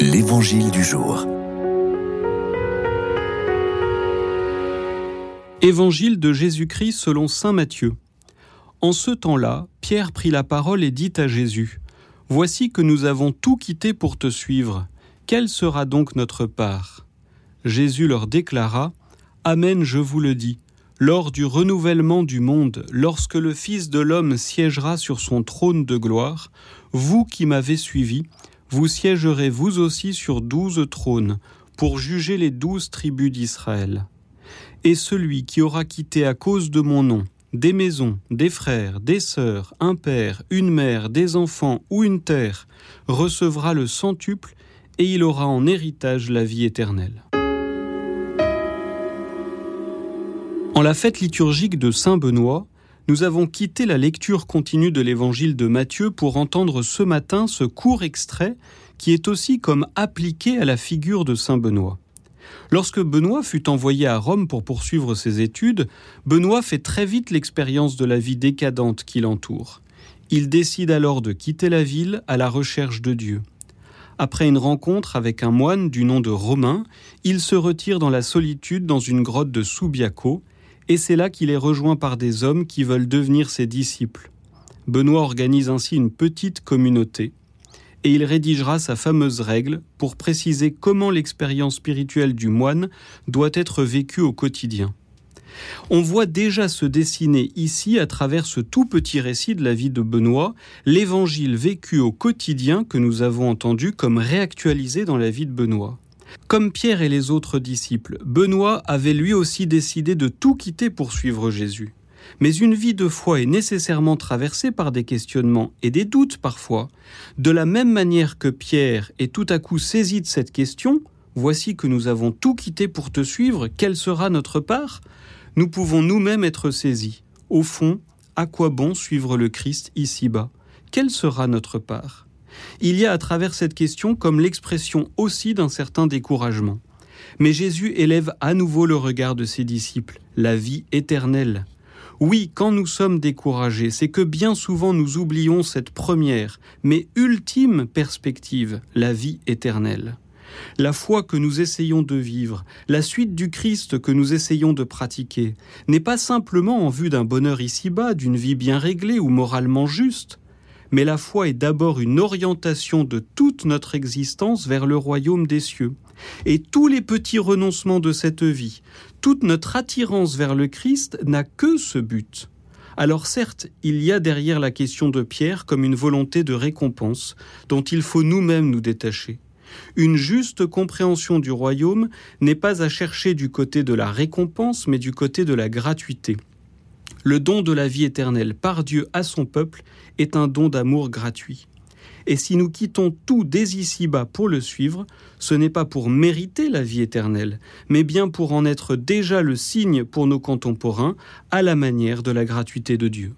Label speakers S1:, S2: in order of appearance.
S1: L'Évangile du jour.
S2: Évangile de Jésus-Christ selon Saint Matthieu. En ce temps-là, Pierre prit la parole et dit à Jésus, Voici que nous avons tout quitté pour te suivre. Quelle sera donc notre part? Jésus leur déclara, Amen, je vous le dis. Lors du renouvellement du monde, lorsque le Fils de l'homme siégera sur son trône de gloire, vous qui m'avez suivi, vous siégerez vous aussi sur douze trônes, pour juger les douze tribus d'Israël. Et celui qui aura quitté à cause de mon nom des maisons, des frères, des sœurs, un père, une mère, des enfants ou une terre, recevra le centuple, et il aura en héritage la vie éternelle. En la fête liturgique de Saint Benoît, nous avons quitté la lecture continue de l'évangile de Matthieu pour entendre ce matin ce court extrait qui est aussi comme appliqué à la figure de Saint Benoît. Lorsque Benoît fut envoyé à Rome pour poursuivre ses études, Benoît fait très vite l'expérience de la vie décadente qui l'entoure. Il décide alors de quitter la ville à la recherche de Dieu. Après une rencontre avec un moine du nom de Romain, il se retire dans la solitude dans une grotte de Subiaco et c'est là qu'il est rejoint par des hommes qui veulent devenir ses disciples. Benoît organise ainsi une petite communauté, et il rédigera sa fameuse règle pour préciser comment l'expérience spirituelle du moine doit être vécue au quotidien. On voit déjà se dessiner ici, à travers ce tout petit récit de la vie de Benoît, l'évangile vécu au quotidien que nous avons entendu comme réactualisé dans la vie de Benoît. Comme Pierre et les autres disciples, Benoît avait lui aussi décidé de tout quitter pour suivre Jésus. Mais une vie de foi est nécessairement traversée par des questionnements et des doutes parfois. De la même manière que Pierre est tout à coup saisi de cette question, Voici que nous avons tout quitté pour te suivre, quelle sera notre part? Nous pouvons nous-mêmes être saisis. Au fond, à quoi bon suivre le Christ ici-bas? Quelle sera notre part? Il y a à travers cette question comme l'expression aussi d'un certain découragement. Mais Jésus élève à nouveau le regard de ses disciples, la vie éternelle. Oui, quand nous sommes découragés, c'est que bien souvent nous oublions cette première, mais ultime perspective, la vie éternelle. La foi que nous essayons de vivre, la suite du Christ que nous essayons de pratiquer, n'est pas simplement en vue d'un bonheur ici-bas, d'une vie bien réglée ou moralement juste, mais la foi est d'abord une orientation de toute notre existence vers le royaume des cieux. Et tous les petits renoncements de cette vie, toute notre attirance vers le Christ n'a que ce but. Alors certes, il y a derrière la question de Pierre comme une volonté de récompense dont il faut nous-mêmes nous détacher. Une juste compréhension du royaume n'est pas à chercher du côté de la récompense, mais du côté de la gratuité. Le don de la vie éternelle par Dieu à son peuple est un don d'amour gratuit. Et si nous quittons tout dès ici-bas pour le suivre, ce n'est pas pour mériter la vie éternelle, mais bien pour en être déjà le signe pour nos contemporains, à la manière de la gratuité de Dieu.